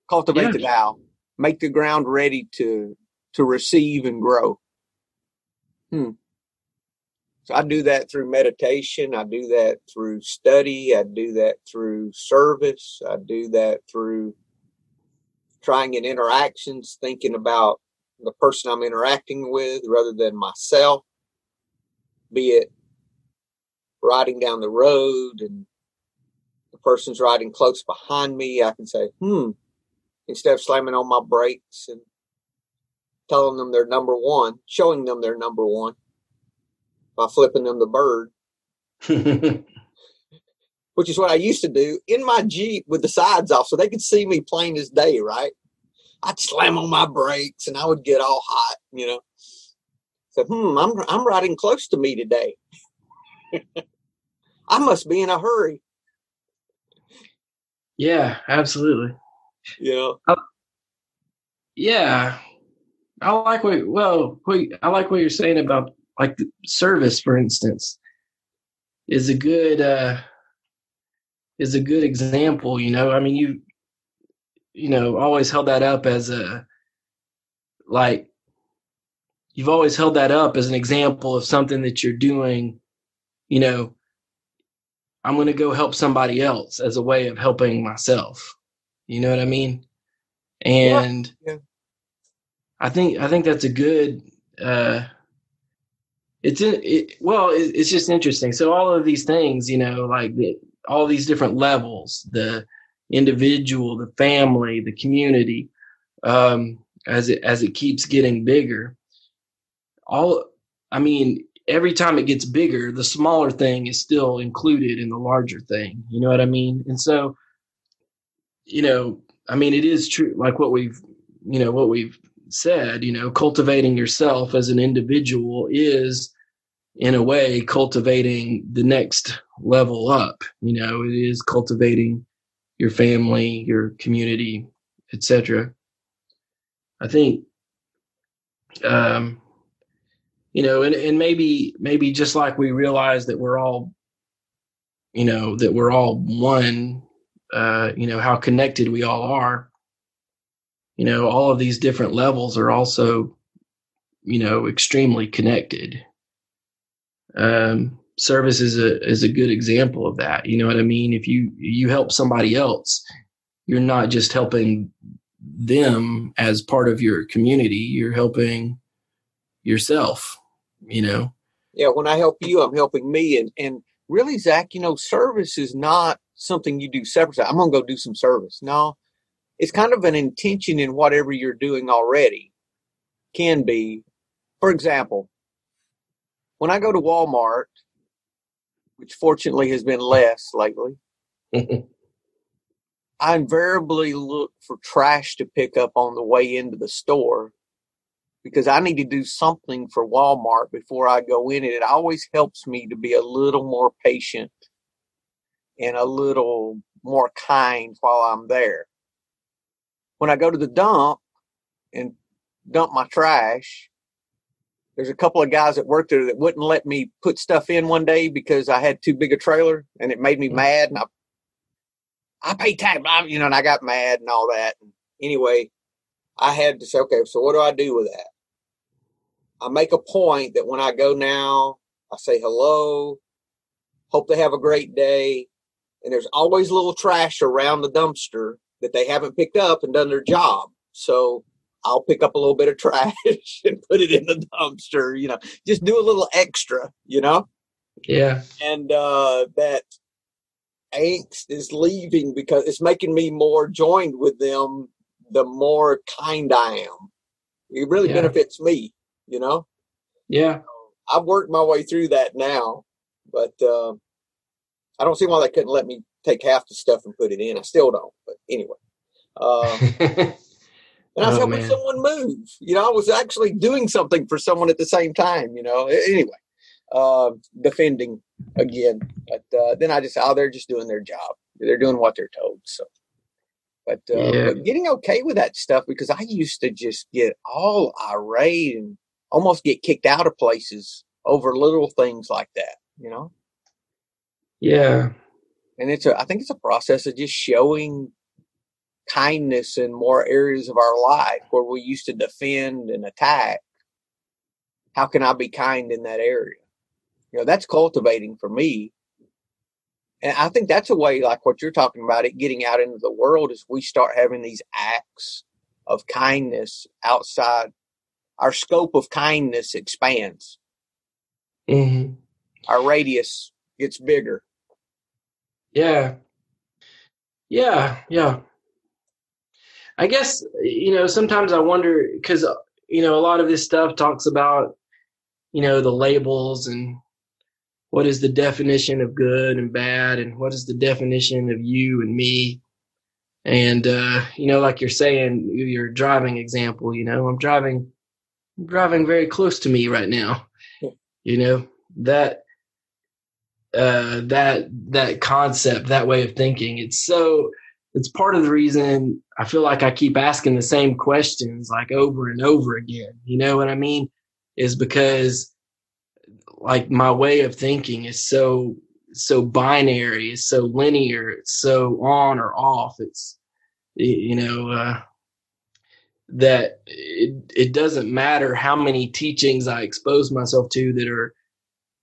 cultivate yeah. the Tao make the ground ready to to receive and grow. Hmm. So I do that through meditation. I do that through study. I do that through service. I do that through trying in interactions, thinking about the person I'm interacting with rather than myself. Be it riding down the road and the person's riding close behind me, I can say, hmm, instead of slamming on my brakes and telling them they're number one, showing them they're number one by flipping them the bird, which is what I used to do in my Jeep with the sides off so they could see me plain as day, right? I'd slam on my brakes and I would get all hot, you know. So, hmm, I'm, I'm riding close to me today. I must be in a hurry. Yeah, absolutely. Yeah. Uh, yeah. I like what well, what, I like what you're saying about like service, for instance, is a good uh is a good example. You know, I mean, you you know always held that up as a like you've always held that up as an example of something that you're doing. You know, I'm going to go help somebody else as a way of helping myself. You know what I mean? And yeah. Yeah. I think I think that's a good. uh It's in, it, well, it, it's just interesting. So all of these things, you know, like the, all these different levels, the individual, the family, the community, um, as it as it keeps getting bigger. All, I mean, every time it gets bigger, the smaller thing is still included in the larger thing. You know what I mean? And so, you know, I mean, it is true, like what we've, you know, what we've said, you know, cultivating yourself as an individual is in a way cultivating the next level up. You know, it is cultivating your family, your community, etc. I think um you know, and, and maybe maybe just like we realize that we're all, you know, that we're all one, uh, you know, how connected we all are. You know, all of these different levels are also, you know, extremely connected. Um, service is a is a good example of that. You know what I mean? If you you help somebody else, you're not just helping them as part of your community. You're helping yourself you know yeah when i help you i'm helping me and and really zach you know service is not something you do separately i'm gonna go do some service no it's kind of an intention in whatever you're doing already can be for example when i go to walmart which fortunately has been less lately I invariably look for trash to pick up on the way into the store because I need to do something for Walmart before I go in it. It always helps me to be a little more patient and a little more kind while I'm there. When I go to the dump and dump my trash, there's a couple of guys that worked there that wouldn't let me put stuff in one day because I had too big a trailer and it made me mm-hmm. mad and I I pay tax, you know, and I got mad and all that. Anyway, I had to say, okay, so what do I do with that? I make a point that when I go now, I say hello, hope they have a great day. And there's always a little trash around the dumpster that they haven't picked up and done their job. So I'll pick up a little bit of trash and put it in the dumpster, you know, just do a little extra, you know? Yeah. And uh, that angst is leaving because it's making me more joined with them the more kind I am. It really yeah. benefits me you know? Yeah. I've worked my way through that now, but uh, I don't see why they couldn't let me take half the stuff and put it in. I still don't, but anyway. Uh, and I was oh, helping man. someone move. You know, I was actually doing something for someone at the same time. You know, anyway, uh, defending again. But uh, then I just, oh, they're just doing their job. They're doing what they're told. So, but, uh, yeah. but getting okay with that stuff because I used to just get all irate and almost get kicked out of places over little things like that, you know? Yeah. And it's a, I think it's a process of just showing kindness in more areas of our life where we used to defend and attack. How can I be kind in that area? You know, that's cultivating for me. And I think that's a way, like what you're talking about, it getting out into the world is we start having these acts of kindness outside our scope of kindness expands. Mm-hmm. Our radius gets bigger. Yeah. Yeah. Yeah. I guess, you know, sometimes I wonder because, you know, a lot of this stuff talks about, you know, the labels and what is the definition of good and bad and what is the definition of you and me. And, uh, you know, like you're saying, your driving example, you know, I'm driving driving very close to me right now. You know that uh, that that concept, that way of thinking. It's so it's part of the reason I feel like I keep asking the same questions like over and over again. You know what I mean? Is because like my way of thinking is so so binary, it's so linear, it's so on or off. It's you know uh, that it it doesn't matter how many teachings I expose myself to that are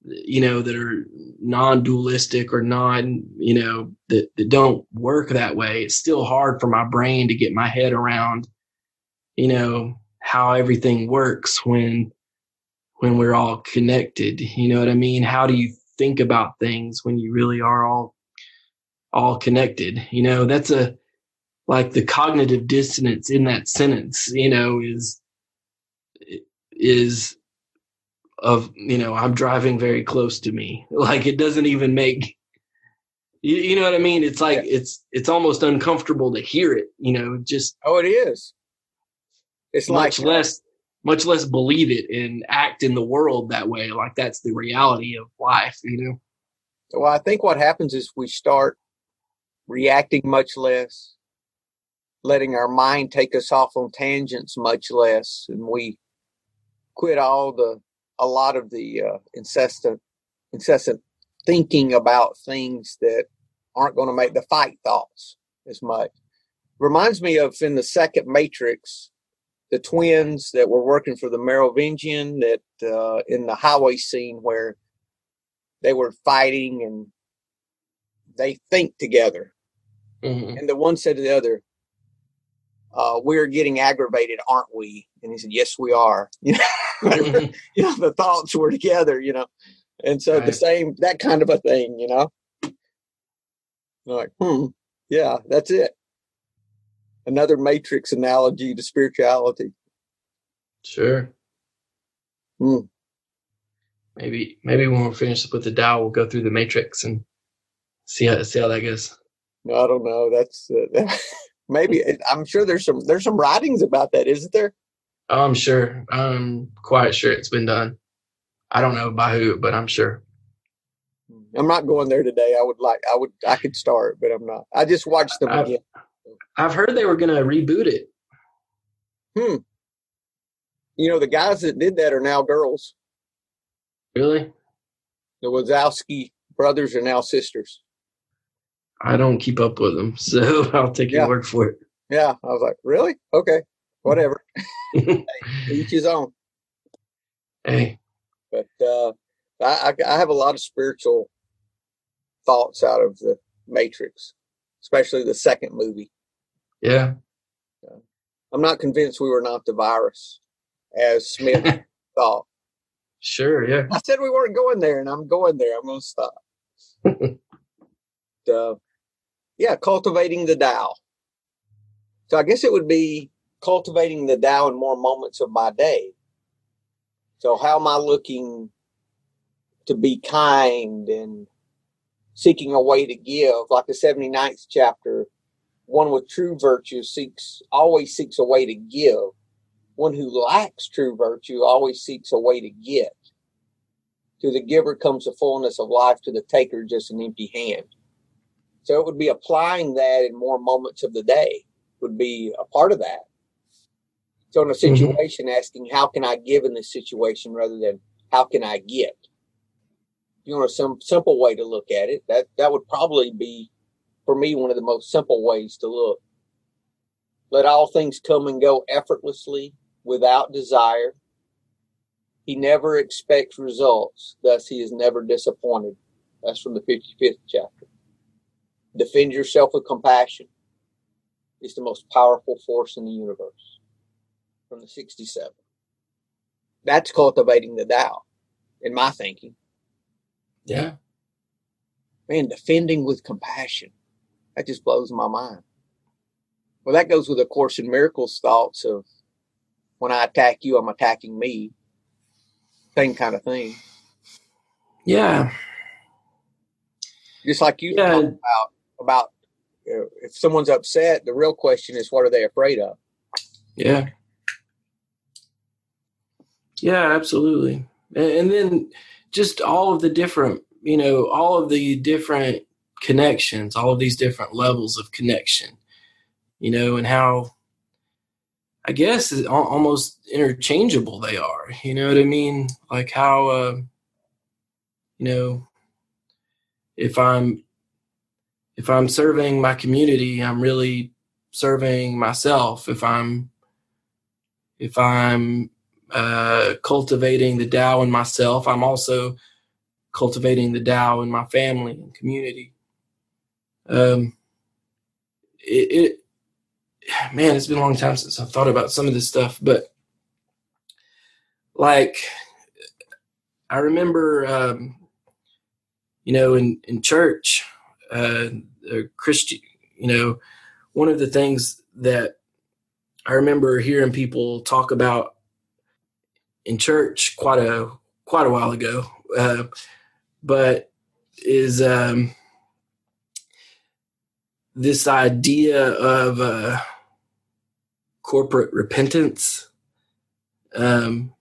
you know that are non-dualistic or non you know that, that don't work that way. It's still hard for my brain to get my head around you know how everything works when when we're all connected. You know what i mean? How do you think about things when you really are all all connected? You know that's a like the cognitive dissonance in that sentence you know is is of you know i'm driving very close to me. Like it doesn't even make you, you know what i mean? It's like yeah. it's it's almost uncomfortable to hear it you know just oh it is. It's much like less much less believe it and act in the world that way. Like that's the reality of life you know? Well i think what happens is we start reacting much less letting our mind take us off on tangents much less and we quit all the a lot of the uh, incessant incessant thinking about things that aren't going to make the fight thoughts as much. Reminds me of in the second Matrix, the twins that were working for the Merovingian that uh, in the highway scene where they were fighting and they think together. Mm-hmm. And the one said to the other, uh, we're getting aggravated, aren't we? And he said, yes, we are. You know, you know the thoughts were together, you know. And so right. the same, that kind of a thing, you know. Like, hmm, yeah, that's it. Another matrix analogy to spirituality. Sure. Hmm. Maybe, maybe when we're finished with the Tao, we'll go through the matrix and see how see how that goes. No, I don't know. That's uh, maybe I'm sure there's some there's some writings about that, isn't there? Oh, I'm sure. I'm quite sure it's been done. I don't know by who, but I'm sure. I'm not going there today. I would like I would I could start, but I'm not. I just watched them I've, again. I've heard they were going to reboot it. Hmm. You know the guys that did that are now girls. Really? The Wachowski brothers are now sisters. I don't keep up with them, so I'll take your word for it. Yeah, I was like, really? Okay, whatever. hey, each his own. Hey, but uh, I, I have a lot of spiritual thoughts out of the Matrix, especially the second movie. Yeah. I'm not convinced we were not the virus, as Smith thought. Sure, yeah. I said we weren't going there, and I'm going there. I'm going to stop. uh, yeah, cultivating the Tao. So I guess it would be cultivating the Tao in more moments of my day. So how am I looking to be kind and seeking a way to give? Like the 79th chapter, one with true virtue seeks always seeks a way to give. One who lacks true virtue always seeks a way to get. To the giver comes the fullness of life, to the taker just an empty hand. So it would be applying that in more moments of the day would be a part of that. So in a mm-hmm. situation, mm-hmm. asking how can I give in this situation rather than how can I get? You know, some simple way to look at it. That that would probably be for me one of the most simple ways to look. Let all things come and go effortlessly without desire. He never expects results, thus he is never disappointed. That's from the 55th chapter. Defend yourself with compassion. It's the most powerful force in the universe. From the 67. That's cultivating the Tao, in my thinking. Yeah. Man, defending with compassion. That just blows my mind. Well, that goes with the Course in Miracles thoughts of when I attack you, I'm attacking me. Same kind of thing. Yeah. Just like you yeah. talked about about if someone's upset, the real question is what are they afraid of? Yeah. Yeah, absolutely. And then just all of the different, you know, all of the different connections, all of these different levels of connection. you know, and how I guess almost interchangeable they are. You know what I mean? Like how, uh, you know, if I'm if I'm serving my community, I'm really serving myself. If I'm if I'm uh, cultivating the Tao in myself, I'm also cultivating the Tao in my family and community. Um, it, it man, it's been a long time since I've thought about some of this stuff, but like I remember, um, you know, in in church, uh, Christian, you know, one of the things that I remember hearing people talk about in church quite a quite a while ago, uh, but is um, this idea of uh, corporate repentance, um,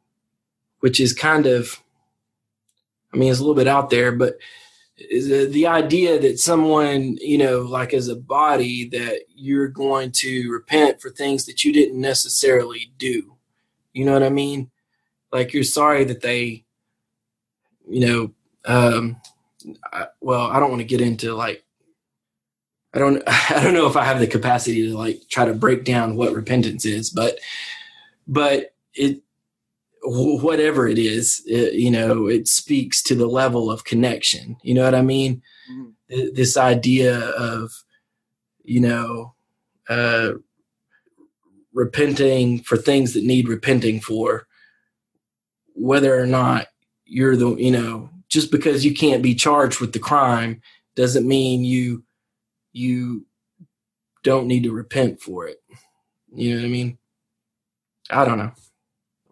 which is kind of, I mean, it's a little bit out there, but the, the idea that someone, you know, like as a body, that you're going to repent for things that you didn't necessarily do. You know what I mean? Like you're sorry that they, you know, um, I, well, I don't want to get into like I don't I don't know if I have the capacity to like try to break down what repentance is, but but it whatever it is, it, you know, it speaks to the level of connection. You know what I mean? Mm-hmm. This idea of you know uh, repenting for things that need repenting for, whether or not you're the you know just because you can't be charged with the crime doesn't mean you you don't need to repent for it. You know what I mean? I don't know.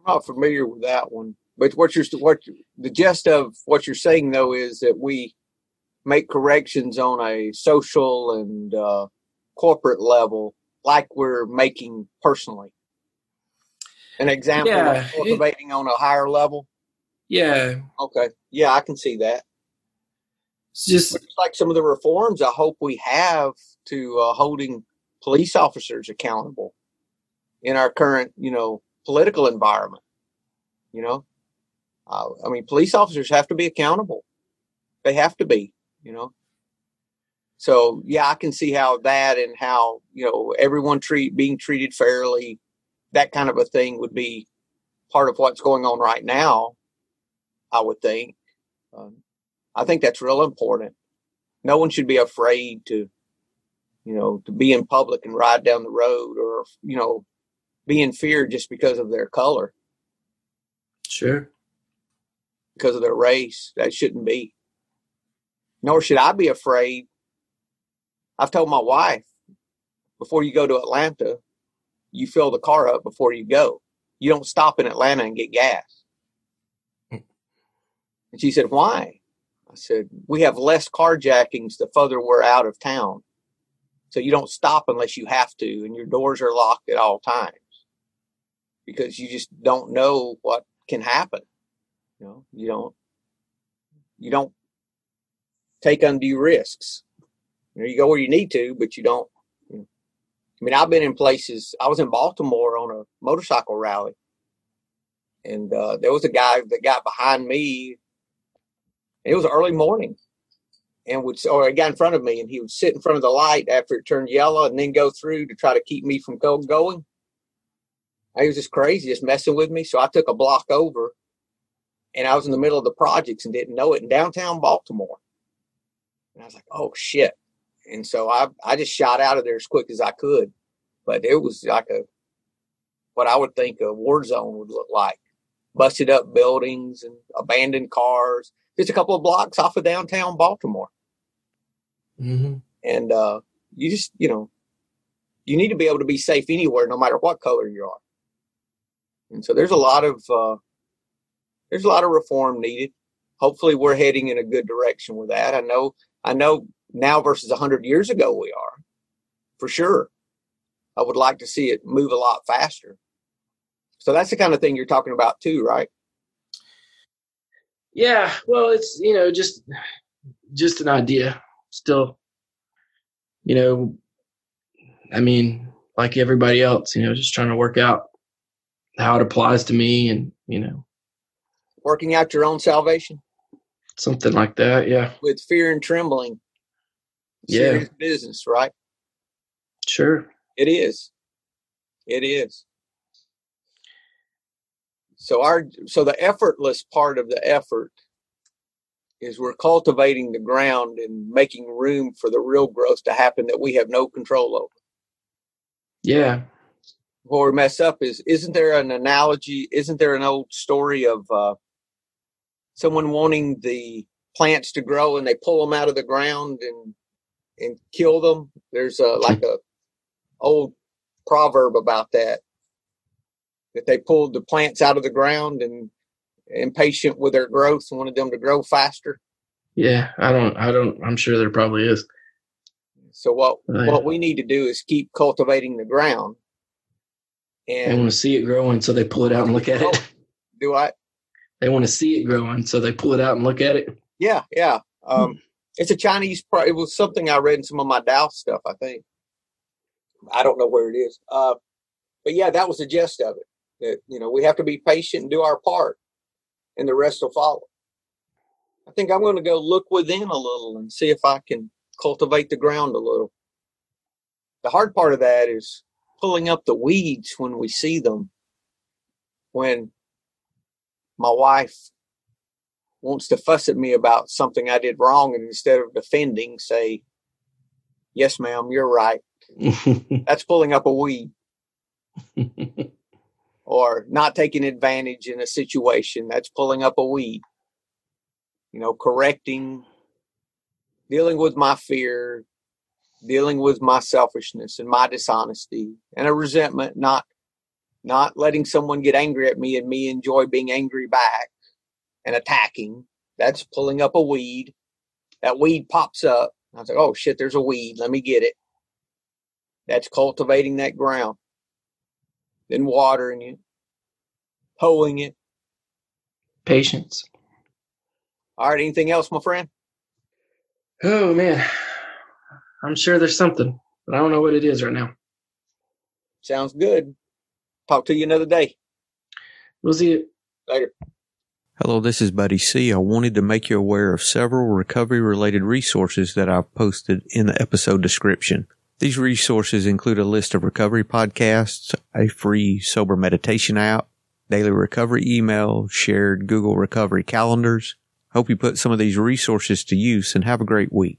I'm not familiar with that one, but what you're what the gist of what you're saying though is that we make corrections on a social and uh, corporate level, like we're making personally. An example yeah, of cultivating it, on a higher level. Yeah. Okay. Yeah, I can see that. It's just it's like some of the reforms I hope we have to uh, holding police officers accountable in our current, you know, political environment. You know, uh, I mean, police officers have to be accountable. They have to be, you know. So yeah, I can see how that and how you know everyone treat being treated fairly, that kind of a thing would be part of what's going on right now. I would think. Um, I think that's real important. No one should be afraid to, you know, to be in public and ride down the road or, you know, be in fear just because of their color. Sure. Because of their race. That shouldn't be. Nor should I be afraid. I've told my wife before you go to Atlanta, you fill the car up before you go. You don't stop in Atlanta and get gas. And she said, Why? I said, we have less carjackings the further we're out of town. So you don't stop unless you have to, and your doors are locked at all times because you just don't know what can happen. You know, you don't, you don't take undue risks. You know, you go where you need to, but you don't. You know. I mean, I've been in places. I was in Baltimore on a motorcycle rally, and uh, there was a guy that got behind me it was early morning and would or a guy in front of me and he would sit in front of the light after it turned yellow and then go through to try to keep me from going. He was just crazy, just messing with me. So I took a block over and I was in the middle of the projects and didn't know it in downtown Baltimore. And I was like, oh shit. And so I I just shot out of there as quick as I could. But it was like a what I would think a war zone would look like. Busted up buildings and abandoned cars just a couple of blocks off of downtown Baltimore. Mm-hmm. And uh, you just, you know, you need to be able to be safe anywhere, no matter what color you are. And so there's a lot of uh, there's a lot of reform needed. Hopefully, we're heading in a good direction with that. I know, I know now versus hundred years ago we are, for sure. I would like to see it move a lot faster. So that's the kind of thing you're talking about too, right? Yeah, well, it's you know just just an idea. Still, you know, I mean, like everybody else, you know, just trying to work out how it applies to me and, you know, Working out your own salvation something like that. Yeah. with fear and trembling. Yeah. Serious business, right? Sure. It is. It is. So our so the effortless part of the effort is we're cultivating the ground and making room for the real growth to happen that we have no control over. Yeah. We mess up is isn't there an analogy? Isn't there an old story of uh, someone wanting the plants to grow and they pull them out of the ground and and kill them? There's a like a old proverb about that that they pulled the plants out of the ground and impatient with their growth and wanted them to grow faster. Yeah. I don't, I don't, I'm sure there probably is. So what Oh, yeah. what we need to do is keep cultivating the ground. They And want to see it growing, so they pull it out and look at it. do I? They want to see it growing, so they pull it out and look at it. Yeah, yeah. Um, it's a Chinese. Pro- it was something I read in some of my Tao stuff. I think. I don't know where it is. Uh, but yeah, that was the gist of it. That you know we have to be patient and do our part, and the rest will follow. I think I'm going to go look within a little and see if I can cultivate the ground a little. The hard part of that is pulling up the weeds when we see them. When my wife wants to fuss at me about something I did wrong, and instead of defending, say, "Yes, ma'am, you're right." That's pulling up a weed, or not taking advantage in a situation. That's pulling up a weed. You know, correcting, dealing with my fear, dealing with my selfishness and my dishonesty and a resentment, not not letting someone get angry at me and me enjoy being angry back and attacking. That's pulling up a weed. That weed pops up. I was like, oh shit, there's a weed. Let me get it. That's cultivating that ground. Then watering it, hoeing it. Patience. All right, anything else, my friend? Oh man, I'm sure there's something, but I don't know what it is right now. Sounds good. Talk to you another day. We'll see it. Later. Hello, this is Buddy C. I wanted to make you aware of several recovery related resources that I've posted in the episode description. These resources include a list of recovery podcasts, a free sober meditation app, daily recovery email, shared Google recovery calendars. Hope you put some of these resources to use and have a great week.